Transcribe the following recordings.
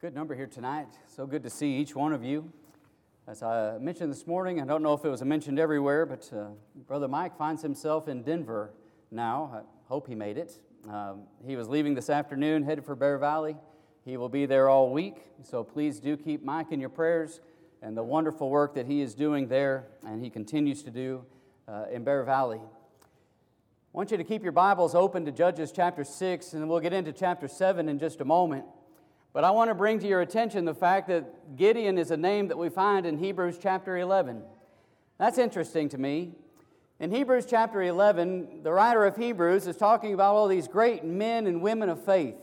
Good number here tonight. So good to see each one of you. As I mentioned this morning, I don't know if it was mentioned everywhere, but uh, Brother Mike finds himself in Denver now. I hope he made it. Um, he was leaving this afternoon, headed for Bear Valley. He will be there all week, so please do keep Mike in your prayers and the wonderful work that he is doing there and he continues to do uh, in Bear Valley. I want you to keep your Bibles open to Judges chapter 6, and we'll get into chapter 7 in just a moment. But I want to bring to your attention the fact that Gideon is a name that we find in Hebrews chapter 11. That's interesting to me. In Hebrews chapter 11, the writer of Hebrews is talking about all these great men and women of faith.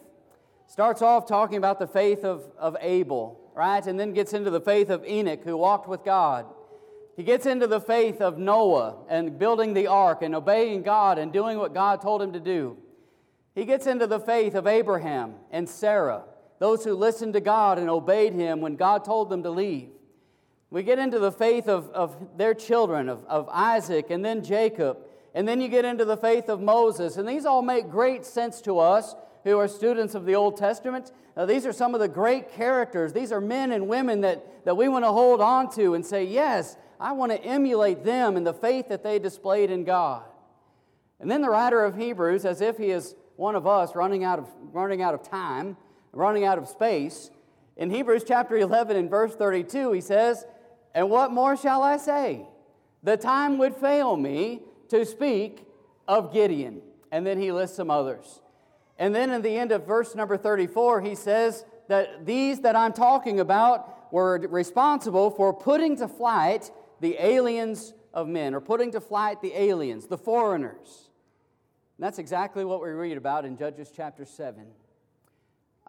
Starts off talking about the faith of, of Abel, right? And then gets into the faith of Enoch, who walked with God. He gets into the faith of Noah and building the ark and obeying God and doing what God told him to do. He gets into the faith of Abraham and Sarah those who listened to God and obeyed Him when God told them to leave. We get into the faith of, of their children, of, of Isaac and then Jacob, and then you get into the faith of Moses. And these all make great sense to us who are students of the Old Testament. Now, these are some of the great characters. These are men and women that, that we want to hold on to and say, yes, I want to emulate them in the faith that they displayed in God. And then the writer of Hebrews, as if he is one of us running out of, running out of time, running out of space. In Hebrews chapter 11 and verse 32, he says, And what more shall I say? The time would fail me to speak of Gideon. And then he lists some others. And then in the end of verse number 34, he says that these that I'm talking about were responsible for putting to flight the aliens of men, or putting to flight the aliens, the foreigners. And that's exactly what we read about in Judges chapter 7.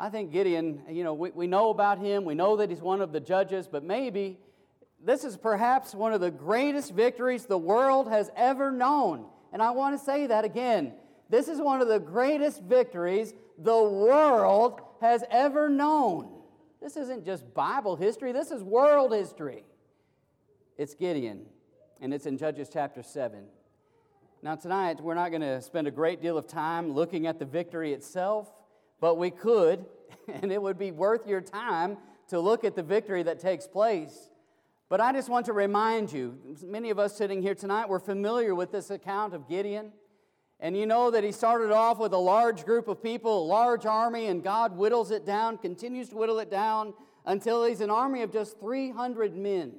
I think Gideon, you know, we, we know about him, we know that he's one of the judges, but maybe this is perhaps one of the greatest victories the world has ever known. And I want to say that again. This is one of the greatest victories the world has ever known. This isn't just Bible history, this is world history. It's Gideon, and it's in Judges chapter 7. Now, tonight, we're not going to spend a great deal of time looking at the victory itself. But we could, and it would be worth your time to look at the victory that takes place. But I just want to remind you many of us sitting here tonight, we're familiar with this account of Gideon. And you know that he started off with a large group of people, a large army, and God whittles it down, continues to whittle it down until he's an army of just 300 men.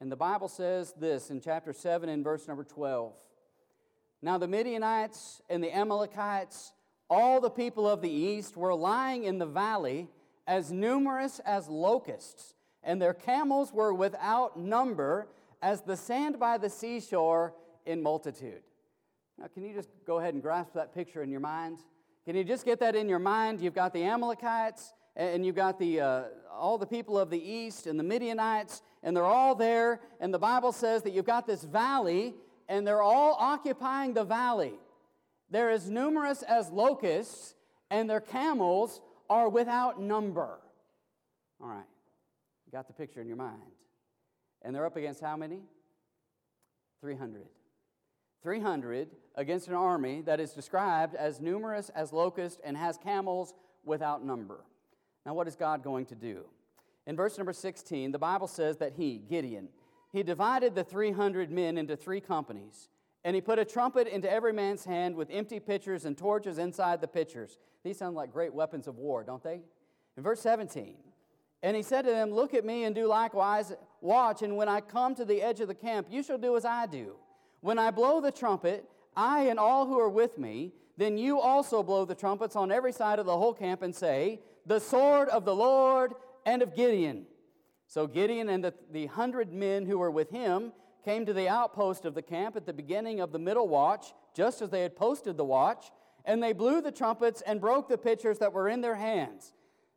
And the Bible says this in chapter 7 and verse number 12. Now the Midianites and the Amalekites all the people of the east were lying in the valley, as numerous as locusts, and their camels were without number, as the sand by the seashore in multitude. Now, can you just go ahead and grasp that picture in your mind? Can you just get that in your mind? You've got the Amalekites, and you've got the, uh, all the people of the east, and the Midianites, and they're all there. And the Bible says that you've got this valley, and they're all occupying the valley. They're as numerous as locusts, and their camels are without number. All right, you got the picture in your mind. And they're up against how many? 300. 300 against an army that is described as numerous as locusts and has camels without number. Now, what is God going to do? In verse number 16, the Bible says that he, Gideon, he divided the 300 men into three companies and he put a trumpet into every man's hand with empty pitchers and torches inside the pitchers. These sound like great weapons of war, don't they? In verse 17, and he said to them, Look at me and do likewise. Watch, and when I come to the edge of the camp, you shall do as I do. When I blow the trumpet, I and all who are with me, then you also blow the trumpets on every side of the whole camp and say, The sword of the Lord and of Gideon. So Gideon and the, the hundred men who were with him came to the outpost of the camp at the beginning of the middle watch, just as they had posted the watch, and they blew the trumpets and broke the pitchers that were in their hands.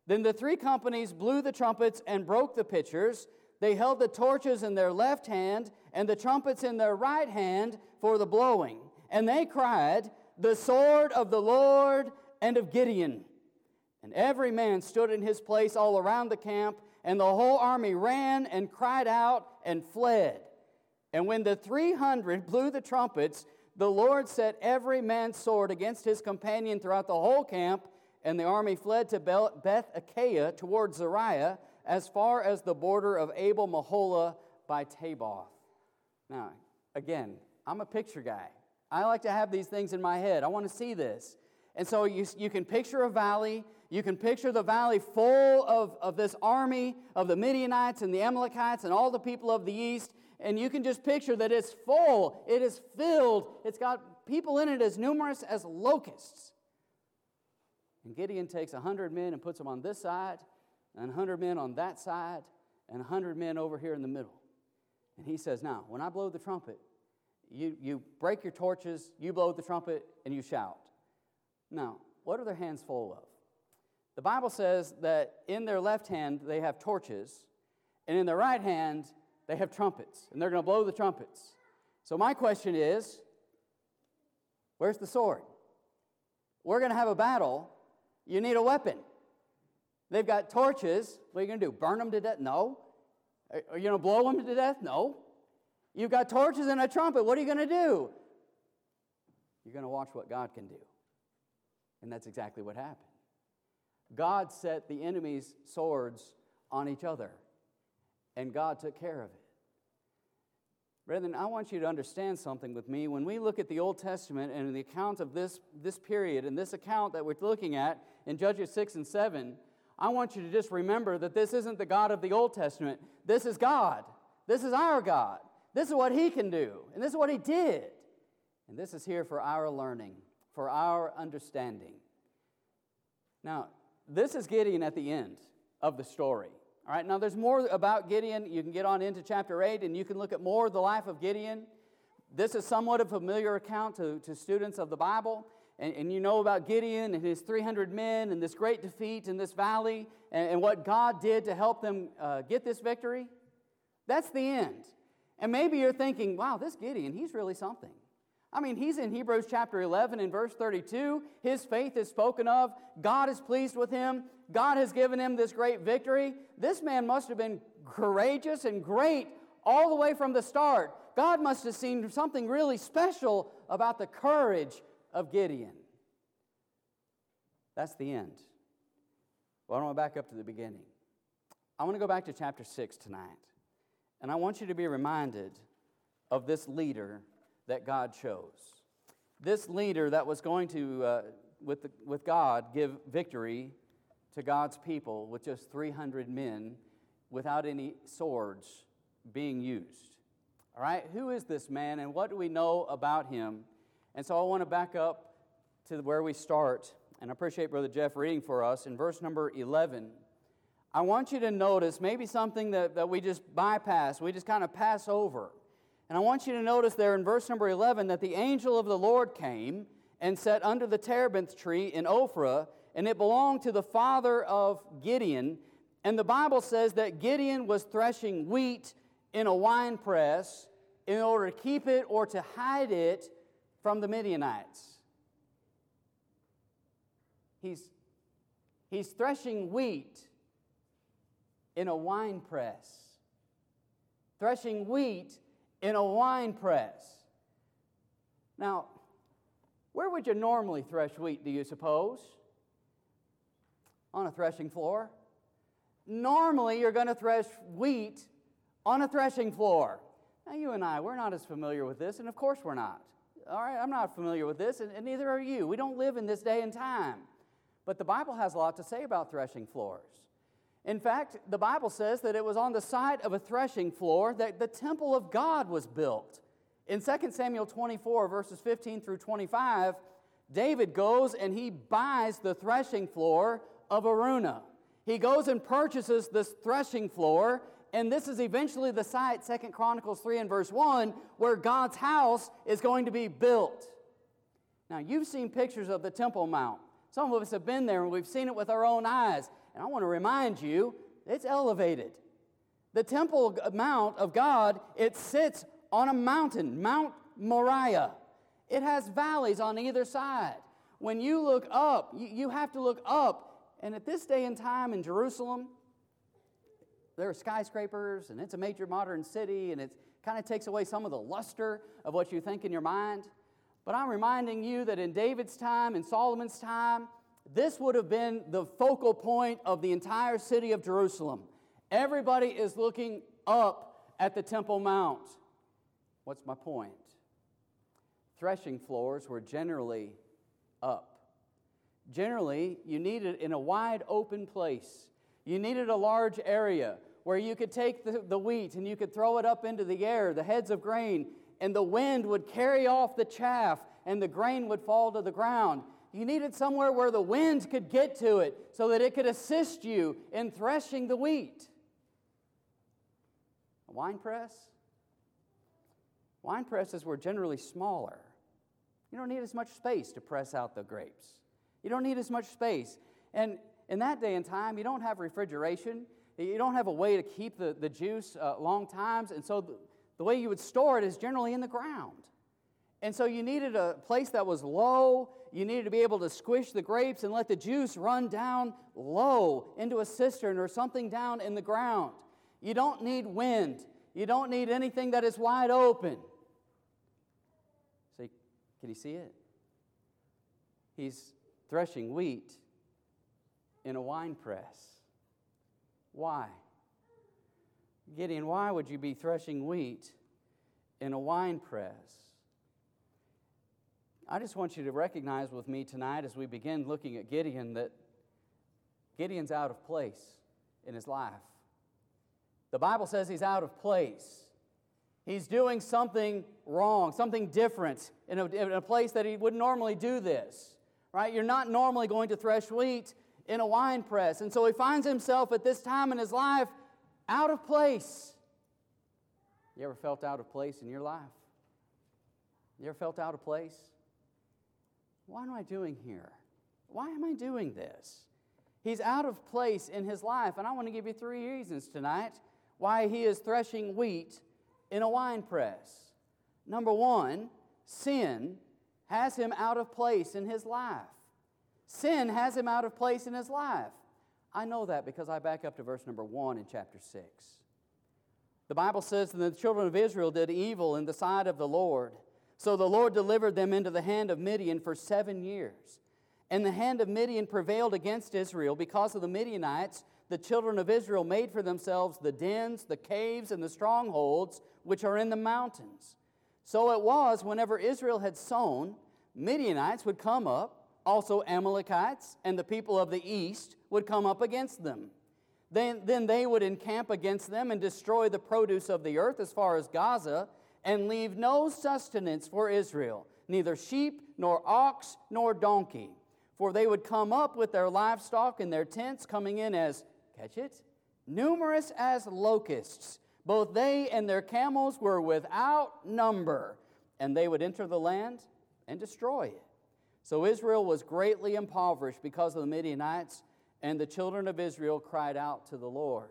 Then the three companies blew the trumpets and broke the pitchers. They held the torches in their left hand and the trumpets in their right hand for the blowing. And they cried, The sword of the Lord and of Gideon. And every man stood in his place all around the camp, and the whole army ran and cried out and fled. And when the 300 blew the trumpets, the Lord set every man's sword against his companion throughout the whole camp, and the army fled to Beth Acacia towards Zererah, as far as the border of Abel Meholah by Tabbath. Now, again, I'm a picture guy. I like to have these things in my head. I want to see this. And so you, you can picture a valley. You can picture the valley full of, of this army of the Midianites and the Amalekites and all the people of the east. And you can just picture that it's full, it is filled, it's got people in it as numerous as locusts. And Gideon takes 100 men and puts them on this side, and 100 men on that side, and 100 men over here in the middle. And he says, Now, when I blow the trumpet, you, you break your torches, you blow the trumpet, and you shout. Now, what are their hands full of? The Bible says that in their left hand they have torches, and in their right hand they have trumpets, and they're going to blow the trumpets. So, my question is where's the sword? We're going to have a battle. You need a weapon. They've got torches. What are you going to do? Burn them to death? No. Are you going to blow them to death? No. You've got torches and a trumpet. What are you going to do? You're going to watch what God can do. And that's exactly what happened. God set the enemy's swords on each other, and God took care of it. Brethren, I want you to understand something with me. When we look at the Old Testament and the account of this, this period and this account that we're looking at in Judges 6 and 7, I want you to just remember that this isn't the God of the Old Testament. This is God. This is our God. This is what He can do, and this is what He did. And this is here for our learning, for our understanding. Now, this is Gideon at the end of the story. All right, now there's more about Gideon. You can get on into chapter 8 and you can look at more of the life of Gideon. This is somewhat a familiar account to, to students of the Bible. And, and you know about Gideon and his 300 men and this great defeat in this valley and, and what God did to help them uh, get this victory. That's the end. And maybe you're thinking, wow, this Gideon, he's really something. I mean, he's in Hebrews chapter 11 and verse 32. His faith is spoken of. God is pleased with him. God has given him this great victory. This man must have been courageous and great all the way from the start. God must have seen something really special about the courage of Gideon. That's the end. Well, I want to back up to the beginning. I want to go back to chapter 6 tonight. And I want you to be reminded of this leader that God chose. This leader that was going to, uh, with, the, with God, give victory to God's people with just 300 men without any swords being used. All right, who is this man and what do we know about him? And so I want to back up to where we start, and I appreciate Brother Jeff reading for us in verse number 11. I want you to notice maybe something that, that we just bypass, we just kind of pass over. And I want you to notice there in verse number 11 that the angel of the Lord came and sat under the terebinth tree in Ophrah, and it belonged to the father of Gideon. And the Bible says that Gideon was threshing wheat in a wine press in order to keep it or to hide it from the Midianites. He's, he's threshing wheat in a wine press. Threshing wheat in a wine press. Now, where would you normally thresh wheat, do you suppose? On a threshing floor. Normally, you're going to thresh wheat on a threshing floor. Now, you and I, we're not as familiar with this, and of course we're not. All right, I'm not familiar with this, and, and neither are you. We don't live in this day and time. But the Bible has a lot to say about threshing floors. In fact, the Bible says that it was on the site of a threshing floor that the temple of God was built. In 2 Samuel 24, verses 15 through 25, David goes and he buys the threshing floor of Araunah. He goes and purchases this threshing floor, and this is eventually the site, 2 Chronicles 3 and verse 1, where God's house is going to be built. Now, you've seen pictures of the Temple Mount. Some of us have been there and we've seen it with our own eyes. And I want to remind you, it's elevated. The Temple Mount of God, it sits on a mountain, Mount Moriah. It has valleys on either side. When you look up, you, you have to look up. And at this day and time in Jerusalem, there are skyscrapers and it's a major modern city and it kind of takes away some of the luster of what you think in your mind. But I'm reminding you that in David's time, in Solomon's time, this would have been the focal point of the entire city of Jerusalem. Everybody is looking up at the Temple Mount. What's my point? Threshing floors were generally up. Generally, you needed in a wide open place. You needed a large area where you could take the, the wheat and you could throw it up into the air, the heads of grain, and the wind would carry off the chaff and the grain would fall to the ground. You needed somewhere where the wind could get to it so that it could assist you in threshing the wheat. A wine press? Wine presses were generally smaller. You don't need as much space to press out the grapes. You don't need as much space. And in that day and time, you don't have refrigeration. You don't have a way to keep the, the juice uh, long times. And so the, the way you would store it is generally in the ground. And so you needed a place that was low. You needed to be able to squish the grapes and let the juice run down low into a cistern or something down in the ground. You don't need wind. You don't need anything that is wide open. See, can you see it? He's threshing wheat in a wine press. Why? Gideon, why would you be threshing wheat in a wine press? I just want you to recognize with me tonight as we begin looking at Gideon that Gideon's out of place in his life. The Bible says he's out of place. He's doing something wrong, something different in a, in a, place that he wouldn't normally do this, right? You're not normally going to thresh wheat in a wine press. And so he finds himself at this time in his life out of place. You ever felt out of place in your life? You ever felt out of place? What am I doing here? Why am I doing this? He's out of place in his life, and I want to give you three reasons tonight why he is threshing wheat in a wine press. Number one, sin has him out of place in his life. Sin has him out of place in his life. I know that because I back up to verse number one in chapter 6. The Bible says that the children of Israel did evil in the sight of the Lord so the Lord delivered them into the hand of Midian for seven years. And the hand of Midian prevailed against Israel. Because of the Midianites, the children of Israel made for themselves the dens, the caves, and the strongholds which are in the mountains. So it was whenever Israel had sown, Midianites would come up, also Amalekites and the people of the east would come up against them. Then, then they would encamp against them and destroy the produce of the earth as far as Gaza and leave no sustenance for Israel, neither sheep, nor ox, nor donkey. For they would come up with their livestock and their tents, coming in as, catch it, numerous as locusts. Both they and their camels were without number, and they would enter the land and destroy it. So Israel was greatly impoverished because of the Midianites, and the children of Israel cried out to the Lord.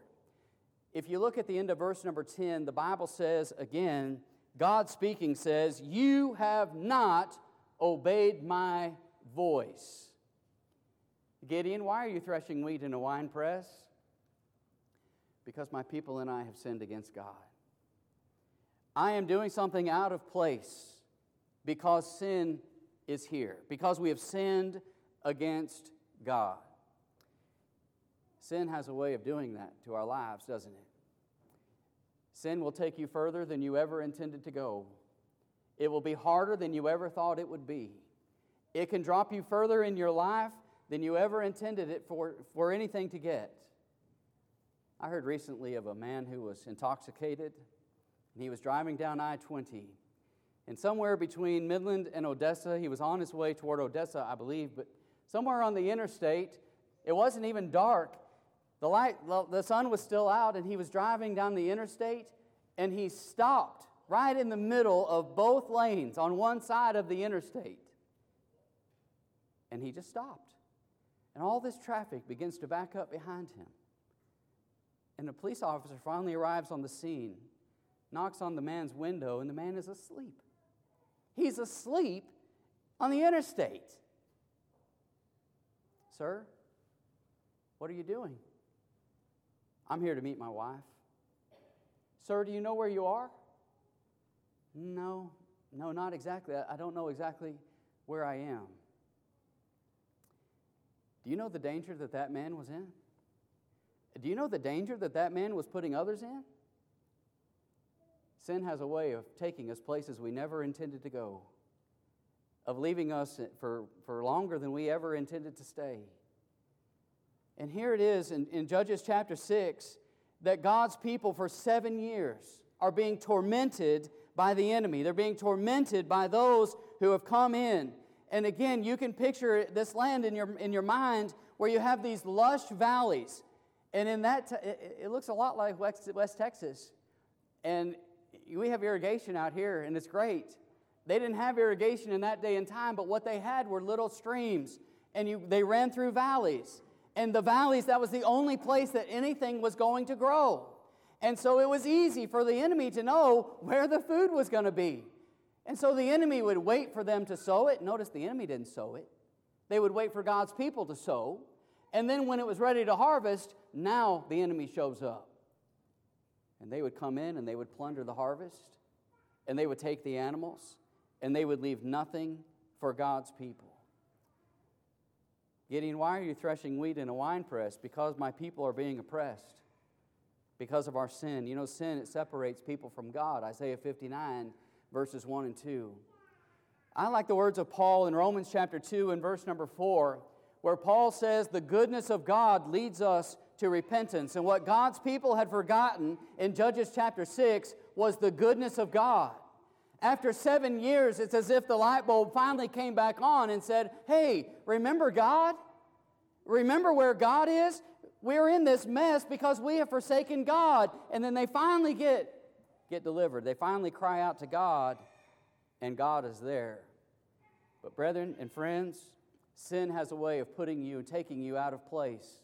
If you look at the end of verse number 10, the Bible says again, God speaking says, You have not obeyed my voice. Gideon, why are you threshing wheat in a wine press? Because my people and I have sinned against God. I am doing something out of place because sin is here, because we have sinned against God. Sin has a way of doing that to our lives, doesn't it? Sin will take you further than you ever intended to go. It will be harder than you ever thought it would be. It can drop you further in your life than you ever intended it for, for anything to get. I heard recently of a man who was intoxicated, and he was driving down I 20. And somewhere between Midland and Odessa, he was on his way toward Odessa, I believe, but somewhere on the interstate, it wasn't even dark, the, light, the sun was still out, and he was driving down the interstate, and he stopped right in the middle of both lanes on one side of the interstate. And he just stopped. And all this traffic begins to back up behind him. And a police officer finally arrives on the scene, knocks on the man's window, and the man is asleep. He's asleep on the interstate. Sir, what are you doing? I'm here to meet my wife. Sir, do you know where you are? No, no, not exactly. I don't know exactly where I am. Do you know the danger that that man was in? Do you know the danger that that man was putting others in? Sin has a way of taking us places we never intended to go, of leaving us for, for longer than we ever intended to stay. And here it is in, in Judges chapter 6 that God's people for seven years are being tormented by the enemy. They're being tormented by those who have come in. And again, you can picture this land in your, in your mind where you have these lush valleys. And in that, it, it looks a lot like West, West Texas. And we have irrigation out here, and it's great. They didn't have irrigation in that day and time, but what they had were little streams, and you, they ran through valleys. And the valleys, that was the only place that anything was going to grow. And so it was easy for the enemy to know where the food was going to be. And so the enemy would wait for them to sow it. Notice the enemy didn't sow it, they would wait for God's people to sow. And then when it was ready to harvest, now the enemy shows up. And they would come in and they would plunder the harvest, and they would take the animals, and they would leave nothing for God's people. Gideon, why are you threshing wheat in a winepress? Because my people are being oppressed because of our sin. You know, sin, it separates people from God. Isaiah 59, verses 1 and 2. I like the words of Paul in Romans chapter 2 and verse number 4, where Paul says, The goodness of God leads us to repentance. And what God's people had forgotten in Judges chapter 6 was the goodness of God. After seven years, it's as if the light bulb finally came back on and said, Hey, remember God? Remember where God is? we're in this mess because we have forsaken God. And then they finally get, get delivered. They finally cry out to God, and God is there. But, brethren and friends, sin has a way of putting you and taking you out of place.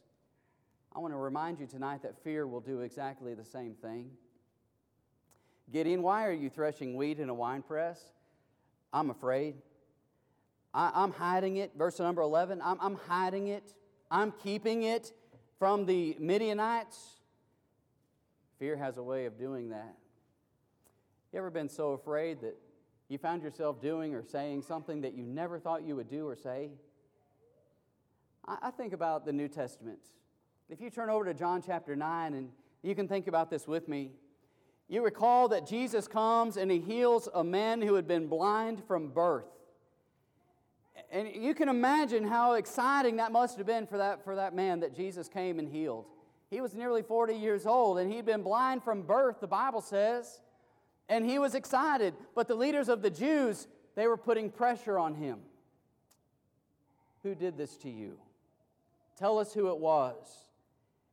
I want to remind you tonight that fear will do exactly the same thing. Gideon, why are you threshing wheat in a wine press? I'm afraid. I, am hiding it. Verse number 11 I'm, I'm hiding it. I'm keeping it from the Midianites? Fear has a way of doing that. You ever been so afraid that you found yourself doing or saying something that you never thought you would do or say? I think about the New Testament. If you turn over to John chapter 9 and you can think about this with me, you recall that Jesus comes and he heals a man who had been blind from birth and you can imagine how exciting that must have been for that, for that man that Jesus came and healed. He was nearly 40 years old and he'd been blind from birth, the Bible says. And he was excited. But the leaders of the Jews, they were putting pressure on him. Who did this to you? Tell us who it was.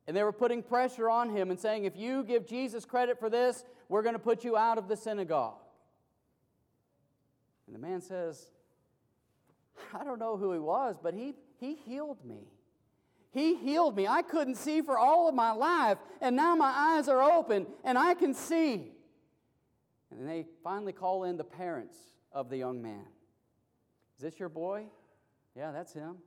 And they were putting pressure on him and saying, if you give Jesus credit for this, we're going to put you out of the synagogue. And the man says, I don't know who he was, but he, he healed me. He healed me. I couldn't see for all of my life, and now my eyes are open and I can see. And they finally call in the parents of the young man. Is this your boy? Yeah, that's him.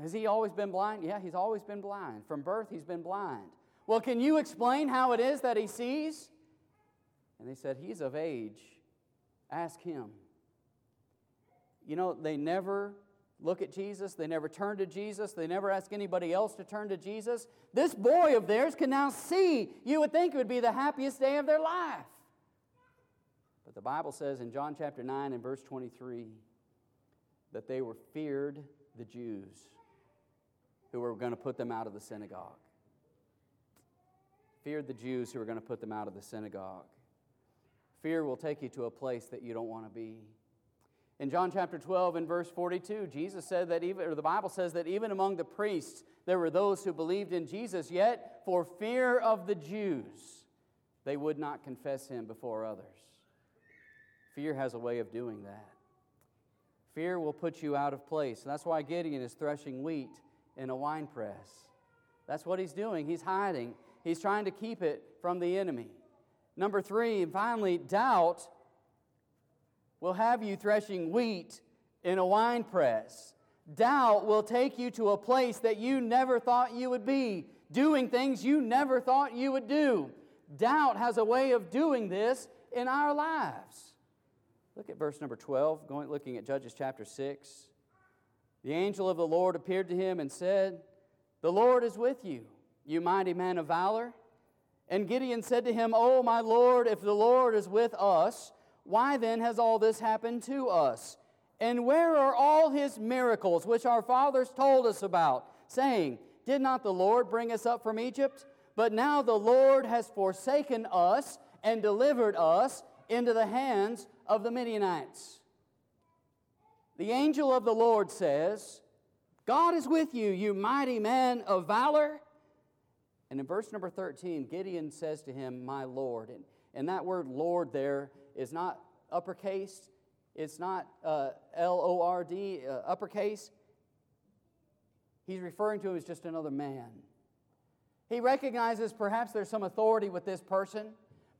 Has he always been blind? Yeah, he's always been blind. From birth, he's been blind. Well, can you explain how it is that he sees? And they said, He's of age. Ask him you know, they never look at Jesus, they never turn to Jesus, they never ask anybody else to turn to Jesus. This boy of theirs can now see. You would think it would be the happiest day of their life. But the Bible says in John chapter 9 and verse 23 that they were feared the Jews who were going to put them out of the synagogue. Feared the Jews who were going to put them out of the synagogue. Fear will take you to a place that you don't want to be. In John chapter 12 and verse 42, Jesus said that even, or the Bible says that even among the priests there were those who believed in Jesus, yet for fear of the Jews, they would not confess him before others. Fear has a way of doing that. Fear will put you out of place. And That's why Gideon is threshing wheat in a wine press. That's what he's doing. He's hiding, he's trying to keep it from the enemy. Number three, and finally, doubt will have you threshing wheat in a wine press. Doubt will take you to a place that you never thought you would be, doing things you never thought you would do. Doubt has a way of doing this in our lives. Look at verse number 12, going, looking at Judges chapter 6. The angel of the Lord appeared to him and said, The Lord is with you, you mighty man of valor. And Gideon said to him, Oh, my Lord, if the Lord is with us, why then has all this happened to us? And where are all his miracles which our fathers told us about, saying, Did not the Lord bring us up from Egypt? But now the Lord has forsaken us and delivered us into the hands of the Midianites. The angel of the Lord says, God is with you, you mighty man of valor. And in verse number 13, Gideon says to him, My Lord. And, and that word Lord there is not uppercase, it's not uh, L O R D, uh, uppercase. He's referring to him as just another man. He recognizes perhaps there's some authority with this person,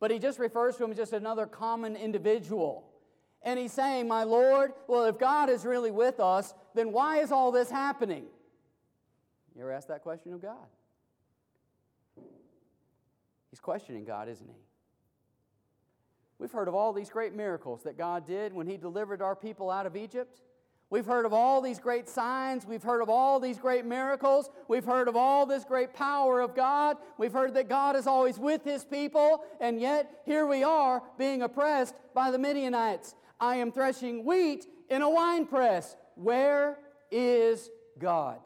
but he just refers to him as just another common individual. And he's saying, My Lord, well, if God is really with us, then why is all this happening? You ever ask that question of God? He's questioning God, isn't he? We've heard of all these great miracles that God did when he delivered our people out of Egypt. We've heard of all these great signs. We've heard of all these great miracles. We've heard of all this great power of God. We've heard that God is always with his people. And yet, here we are being oppressed by the Midianites. I am threshing wheat in a wine press. Where is God?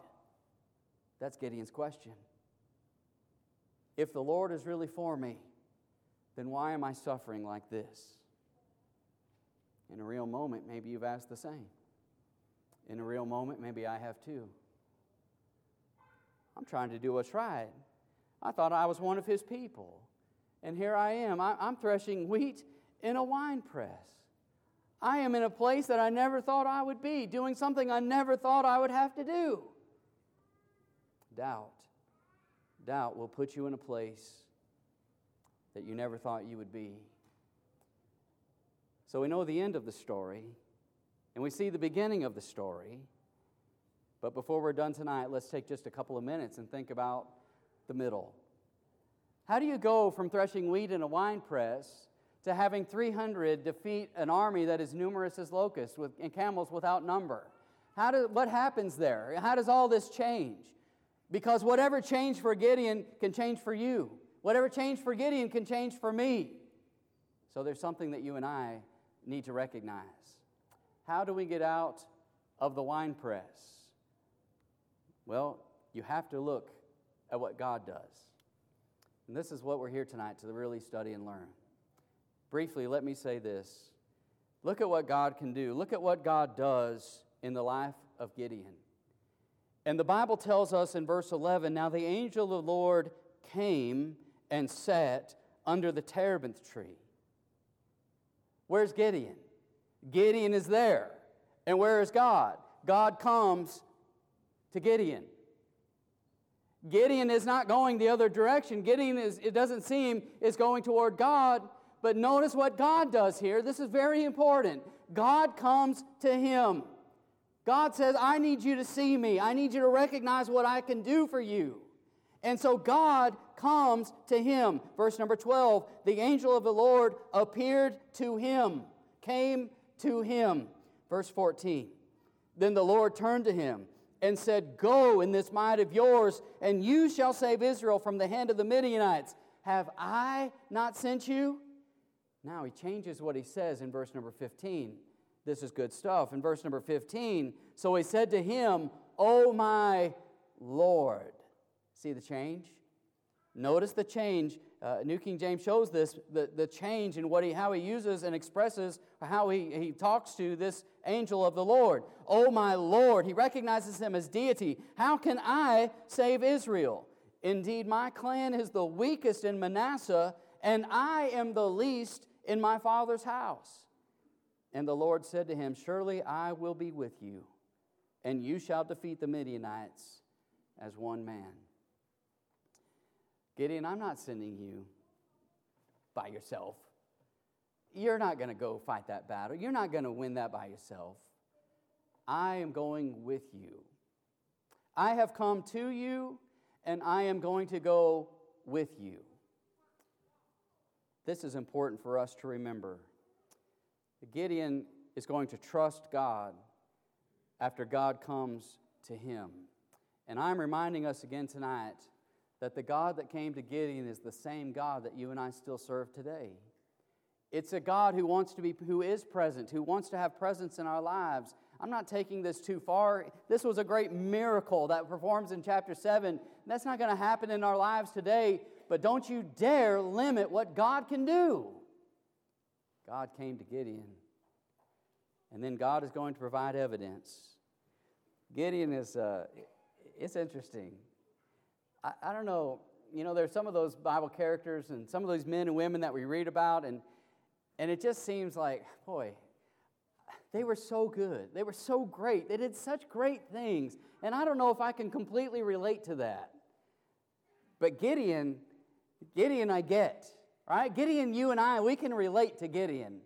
That's Gideon's question. If the Lord is really for me, then why am I suffering like this? In a real moment, maybe you've asked the same. In a real moment, maybe I have too. I'm trying to do what's right. I thought I was one of his people. And here I am. I'm threshing wheat in a wine press. I am in a place that I never thought I would be, doing something I never thought I would have to do. Doubt doubt will put you in a place that you never thought you would be. So we know the end of the story, and we see the beginning of the story. But before we're done tonight, let's take just a couple of minutes and think about the middle. How do you go from threshing wheat in a wine press to having 300 defeat an army that is numerous as locusts with, and camels without number? How do, what happens there? How does all this change? Because whatever changed for Gideon can change for you. Whatever changed for Gideon can change for me. So there's something that you and I need to recognize. How do we get out of the wine press? Well, you have to look at what God does. And this is what we're here tonight to really study and learn. Briefly, let me say this. Look at what God can do. Look at what God does in the life of Gideon. And the Bible tells us in verse 11 Now the angel of the Lord came and sat under the terebinth tree. Where's Gideon? Gideon is there. And where is God? God comes to Gideon. Gideon is not going the other direction. Gideon is, it doesn't seem, is going toward God. But notice what God does here. This is very important. God comes to him. God says, I need you to see me. I need you to recognize what I can do for you. And so God comes to him. Verse number 12 the angel of the Lord appeared to him, came to him. Verse 14 Then the Lord turned to him and said, Go in this might of yours, and you shall save Israel from the hand of the Midianites. Have I not sent you? Now he changes what he says in verse number 15. This is good stuff. In verse number 15, so he said to him, Oh my Lord. See the change? Notice the change. Uh, New King James shows this the, the change in what he, how he uses and expresses how he, he talks to this angel of the Lord. Oh, my Lord. He recognizes him as deity. How can I save Israel? Indeed, my clan is the weakest in Manasseh, and I am the least in my father's house. And the Lord said to him, Surely I will be with you, and you shall defeat the Midianites as one man. Gideon, I'm not sending you by yourself. You're not going to go fight that battle. You're not going to win that by yourself. I am going with you. I have come to you, and I am going to go with you. This is important for us to remember. Gideon is going to trust God after God comes to him. And I'm reminding us again tonight that the God that came to Gideon is the same God that you and I still serve today. It's a God who wants to be who is present, who wants to have presence in our lives. I'm not taking this too far. This was a great miracle that performs in chapter 7. That's not going to happen in our lives today, but don't you dare limit what God can do. God came to Gideon. And then God is going to provide evidence. Gideon is, uh, it's interesting. I, I don't know, you know, there's some of those Bible characters and some of those men and women that we read about, and, and it just seems like, boy, they were so good. They were so great. They did such great things. And I don't know if I can completely relate to that. But Gideon, Gideon, I get, right? Gideon, you and I, we can relate to Gideon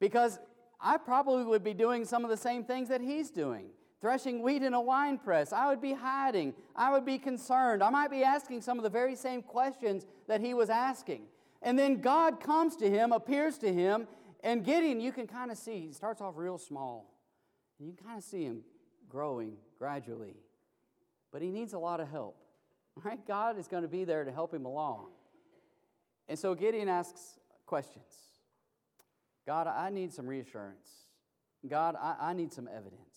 because I probably would be doing some of the same things that he's doing threshing wheat in a wine press. I would be hiding. I would be concerned. I might be asking some of the very same questions that he was asking. And then God comes to him, appears to him, and Gideon, you can kind of see, he starts off real small. And you can kind of see him growing gradually. But he needs a lot of help. Right? God is going to be there to help him along. And so Gideon asks questions God, I need some reassurance. God, I, I need some evidence.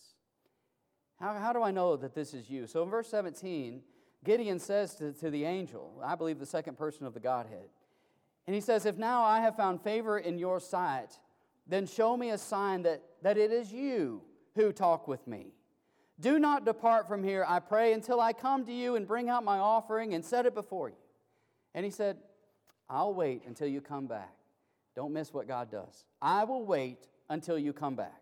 How, how do I know that this is you? So in verse 17, Gideon says to, to the angel, I believe the second person of the Godhead, and he says, If now I have found favor in your sight, then show me a sign that, that it is you who talk with me. Do not depart from here, I pray, until I come to you and bring out my offering and set it before you. And he said, I'll wait until you come back. Don't miss what God does. I will wait until you come back.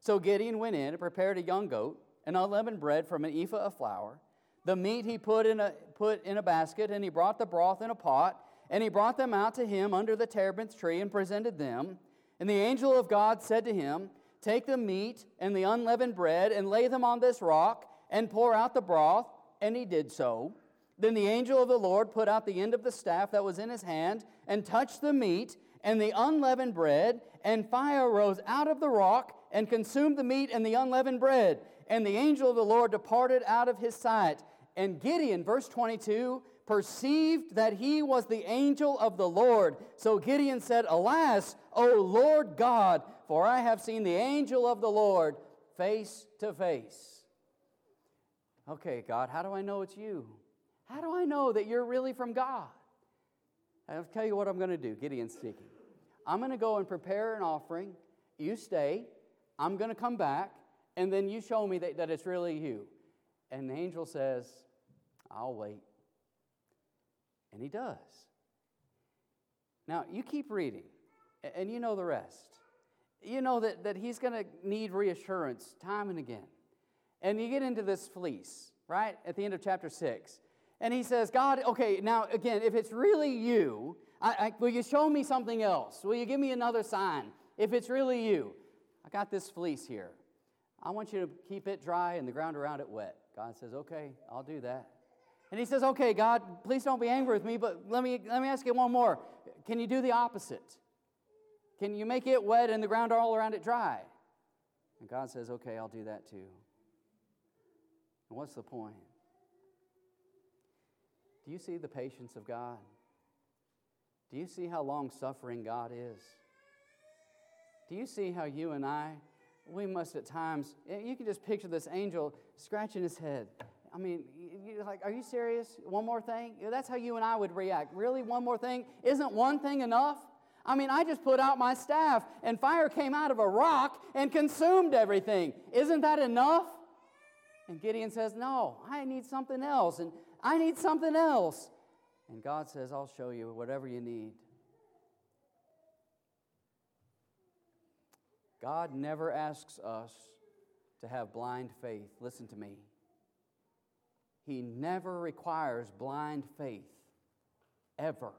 So Gideon went in and prepared a young goat and unleavened bread from an ephah of flour. The meat he put in, a, put in a basket, and he brought the broth in a pot, and he brought them out to him under the terebinth tree and presented them. And the angel of God said to him, Take the meat and the unleavened bread and lay them on this rock and pour out the broth. And he did so. Then the angel of the Lord put out the end of the staff that was in his hand and touched the meat and the unleavened bread, and fire rose out of the rock and consumed the meat and the unleavened bread and the angel of the Lord departed out of his sight. And Gideon, verse 22, perceived that he was the angel of the Lord. So Gideon said, Alas, O Lord God, for I have seen the angel of the Lord face to face. Okay, God, how do I know it's you? How do I know that you're really from God? I'll tell you what I'm going to do. Gideon's speaking. I'm going to go and prepare an offering. You stay. I'm going to come back and then you show me that, that it's really you. And the angel says, I'll wait. And he does. Now, you keep reading, and you know the rest. You know that, that he's going to need reassurance time and again. And you get into this fleece, right, at the end of chapter 6. And he says, God, okay, now again, if it's really you, I, I, will you show me something else? Will you give me another sign? If it's really you, I got this fleece here. I want you to keep it dry and the ground around it wet. God says, Okay, I'll do that. And he says, Okay, God, please don't be angry with me, but let me, let me ask you one more. Can you do the opposite? Can you make it wet and the ground all around it dry? And God says, Okay, I'll do that too. And what's the point? Do you see the patience of God? Do you see how long suffering God is? Do you see how you and I we must at times, you can just picture this angel scratching his head. I mean, you're like, are you serious? One more thing? That's how you and I would react. Really, one more thing? Isn't one thing enough? I mean, I just put out my staff and fire came out of a rock and consumed everything. Isn't that enough? And Gideon says, No, I need something else, and I need something else. And God says, I'll show you whatever you need. God never asks us to have blind faith. Listen to me. He never requires blind faith, ever.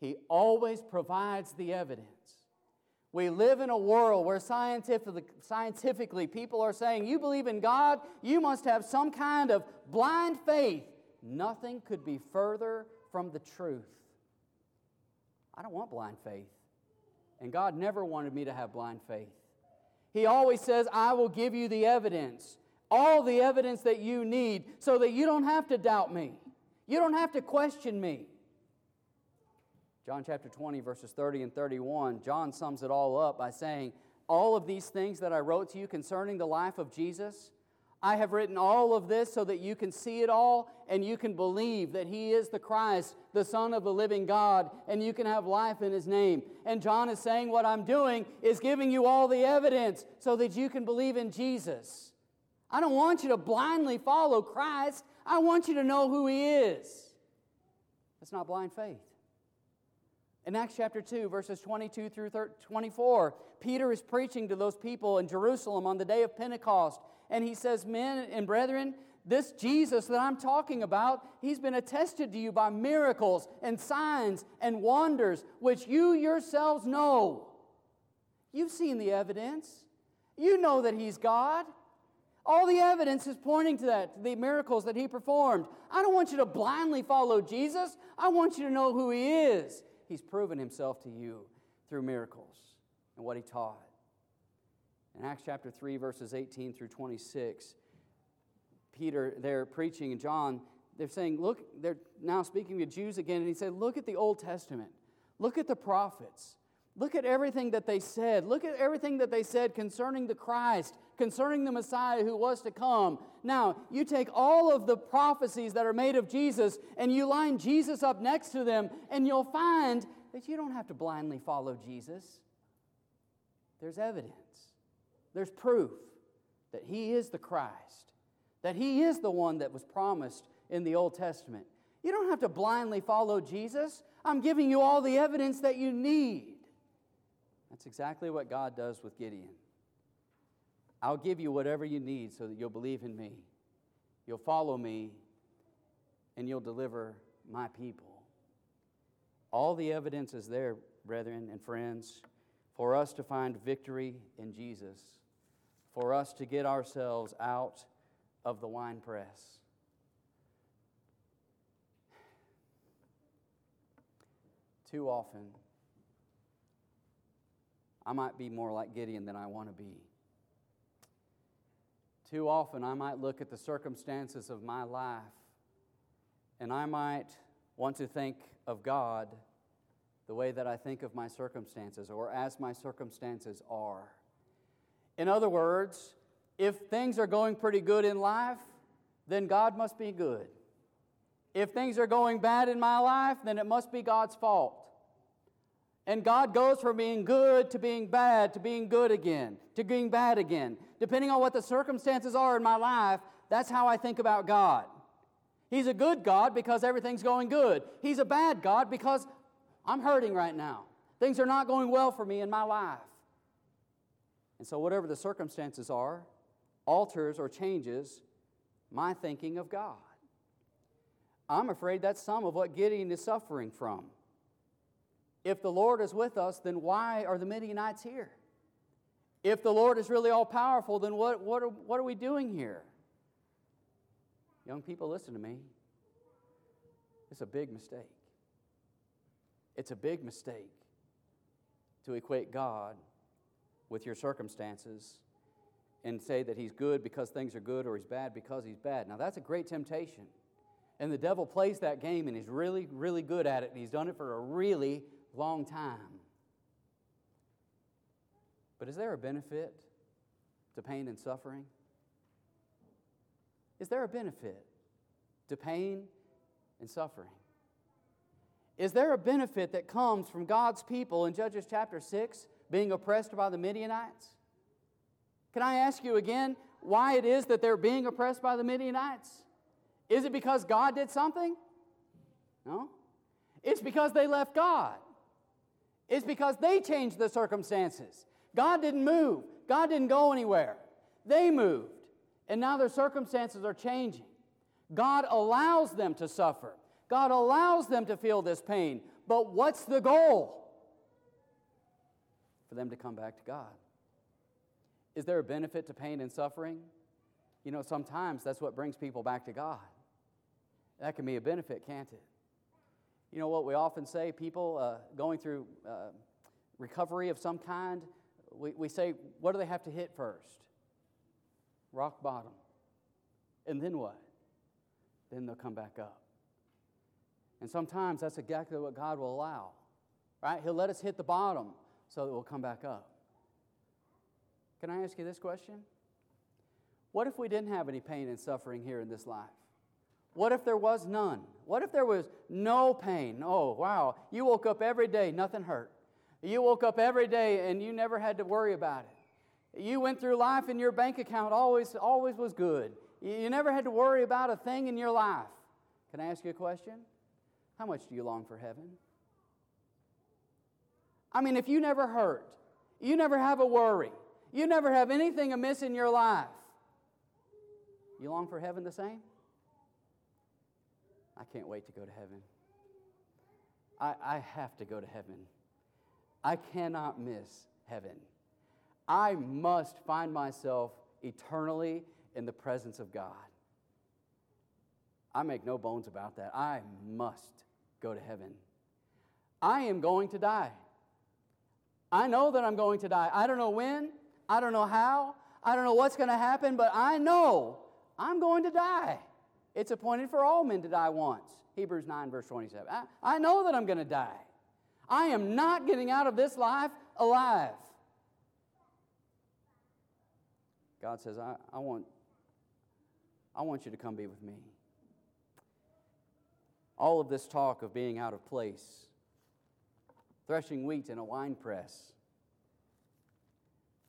He always provides the evidence. We live in a world where scientifically, scientifically people are saying, You believe in God, you must have some kind of blind faith. Nothing could be further from the truth. I don't want blind faith. And God never wanted me to have blind faith. He always says, I will give you the evidence, all the evidence that you need, so that you don't have to doubt me. You don't have to question me. John chapter 20, verses 30 and 31, John sums it all up by saying, All of these things that I wrote to you concerning the life of Jesus, I have written all of this so that you can see it all and you can believe that He is the Christ, the Son of the living God, and you can have life in His name. And John is saying, What I'm doing is giving you all the evidence so that you can believe in Jesus. I don't want you to blindly follow Christ, I want you to know who He is. That's not blind faith. In Acts chapter 2, verses 22 through 24, Peter is preaching to those people in Jerusalem on the day of Pentecost. And he says, Men and brethren, this Jesus that I'm talking about, he's been attested to you by miracles and signs and wonders, which you yourselves know. You've seen the evidence. You know that he's God. All the evidence is pointing to that, the miracles that he performed. I don't want you to blindly follow Jesus. I want you to know who he is. He's proven himself to you through miracles and what he taught. In Acts chapter 3, verses 18 through 26, Peter, they're preaching, and John, they're saying, Look, they're now speaking to Jews again, and he said, Look at the Old Testament, look at the prophets. Look at everything that they said. Look at everything that they said concerning the Christ, concerning the Messiah who was to come. Now, you take all of the prophecies that are made of Jesus and you line Jesus up next to them, and you'll find that you don't have to blindly follow Jesus. There's evidence, there's proof that He is the Christ, that He is the one that was promised in the Old Testament. You don't have to blindly follow Jesus. I'm giving you all the evidence that you need. That's exactly what God does with Gideon. I'll give you whatever you need so that you'll believe in me. You'll follow me and you'll deliver my people. All the evidence is there, brethren and friends, for us to find victory in Jesus, for us to get ourselves out of the wine press. Too often, I might be more like Gideon than I want to be. Too often, I might look at the circumstances of my life and I might want to think of God the way that I think of my circumstances or as my circumstances are. In other words, if things are going pretty good in life, then God must be good. If things are going bad in my life, then it must be God's fault. And God goes from being good to being bad to being good again, to being bad again. Depending on what the circumstances are in my life, that's how I think about God. He's a good God because everything's going good. He's a bad God because I'm hurting right now. Things are not going well for me in my life. And so, whatever the circumstances are, alters or changes my thinking of God. I'm afraid that's some of what Gideon is suffering from. If the Lord is with us, then why are the Midianites here? If the Lord is really all powerful, then what, what, are, what are we doing here? Young people, listen to me. It's a big mistake. It's a big mistake to equate God with your circumstances and say that He's good because things are good or He's bad because He's bad. Now, that's a great temptation. And the devil plays that game and he's really, really good at it, and he's done it for a really long time. But is there a benefit to pain and suffering? Is there a benefit to pain and suffering? Is there a benefit that comes from God's people in Judges chapter 6 being oppressed by the Midianites? Can I ask you again why it is that they're being oppressed by the Midianites? Is it because God did something? No. It's because they left God. It's because they changed the circumstances. God didn't move, God didn't go anywhere. They moved, and now their circumstances are changing. God allows them to suffer, God allows them to feel this pain. But what's the goal? For them to come back to God. Is there a benefit to pain and suffering? You know, sometimes that's what brings people back to God. That can be a benefit, can't it? You know what we often say people uh, going through uh, recovery of some kind, we, we say, what do they have to hit first? Rock bottom. And then what? Then they'll come back up. And sometimes that's exactly what God will allow, right? He'll let us hit the bottom so that we'll come back up. Can I ask you this question? What if we didn't have any pain and suffering here in this life? What if there was none? What if there was no pain? Oh, wow. You woke up every day, nothing hurt. You woke up every day and you never had to worry about it. You went through life and your bank account always, always was good. You never had to worry about a thing in your life. Can I ask you a question? How much do you long for heaven? I mean, if you never hurt, you never have a worry, you never have anything amiss in your life, you long for heaven the same? I can't wait to go to heaven. I, I have to go to heaven. I cannot miss heaven. I must find myself eternally in the presence of God. I make no bones about that. I must go to heaven. I am going to die. I know that I'm going to die. I don't know when, I don't know how, I don't know what's going to happen, but I know I'm going to die. It's appointed for all men to die once. Hebrews 9, verse 27. I, I know that I'm going to die. I am not getting out of this life alive. God says, I, I, want, I want you to come be with me. All of this talk of being out of place, threshing wheat in a wine press,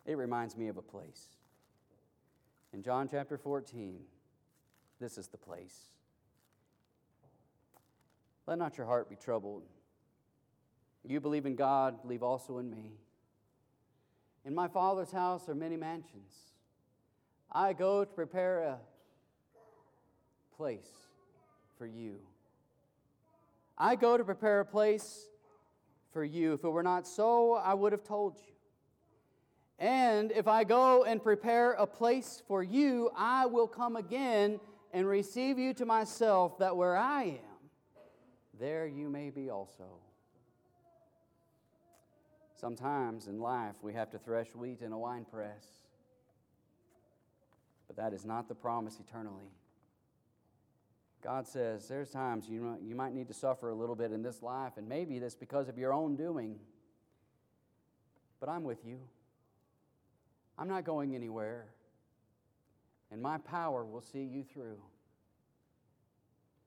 it reminds me of a place. In John chapter 14, this is the place. Let not your heart be troubled. You believe in God, believe also in me. In my Father's house are many mansions. I go to prepare a place for you. I go to prepare a place for you. If it were not so, I would have told you. And if I go and prepare a place for you, I will come again and receive you to myself, that where I am, there you may be also. Sometimes in life we have to thresh wheat in a wine press, but that is not the promise eternally. God says there's times you might, you might need to suffer a little bit in this life, and maybe that's because of your own doing. But I'm with you. I'm not going anywhere and my power will see you through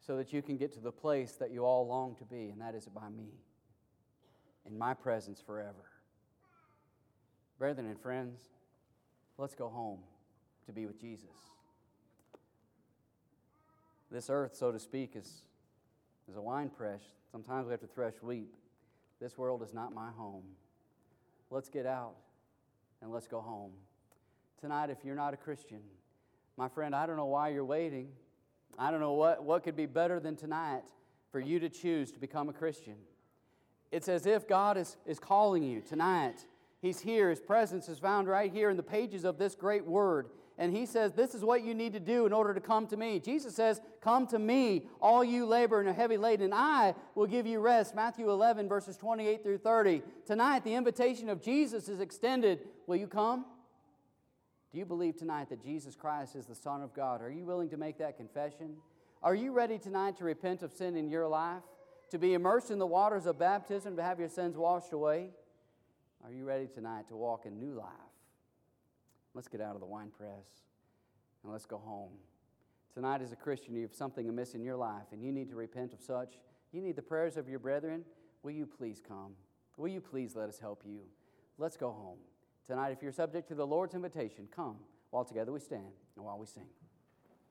so that you can get to the place that you all long to be, and that is by me, in my presence forever. Brethren and friends, let's go home to be with Jesus. This earth, so to speak, is, is a wine press. Sometimes we have to thresh wheat. This world is not my home. Let's get out and let's go home. Tonight, if you're not a Christian, my friend, I don't know why you're waiting. I don't know what, what could be better than tonight for you to choose to become a Christian. It's as if God is, is calling you tonight. He's here. His presence is found right here in the pages of this great word. And He says, This is what you need to do in order to come to me. Jesus says, Come to me, all you labor and are heavy laden, and I will give you rest. Matthew 11, verses 28 through 30. Tonight, the invitation of Jesus is extended. Will you come? Do you believe tonight that Jesus Christ is the Son of God? Are you willing to make that confession? Are you ready tonight to repent of sin in your life? To be immersed in the waters of baptism, to have your sins washed away? Are you ready tonight to walk in new life? Let's get out of the wine press and let's go home. Tonight, as a Christian, you have something amiss in your life and you need to repent of such. You need the prayers of your brethren. Will you please come? Will you please let us help you? Let's go home. Tonight, if you're subject to the Lord's invitation, come while together we stand and while we sing.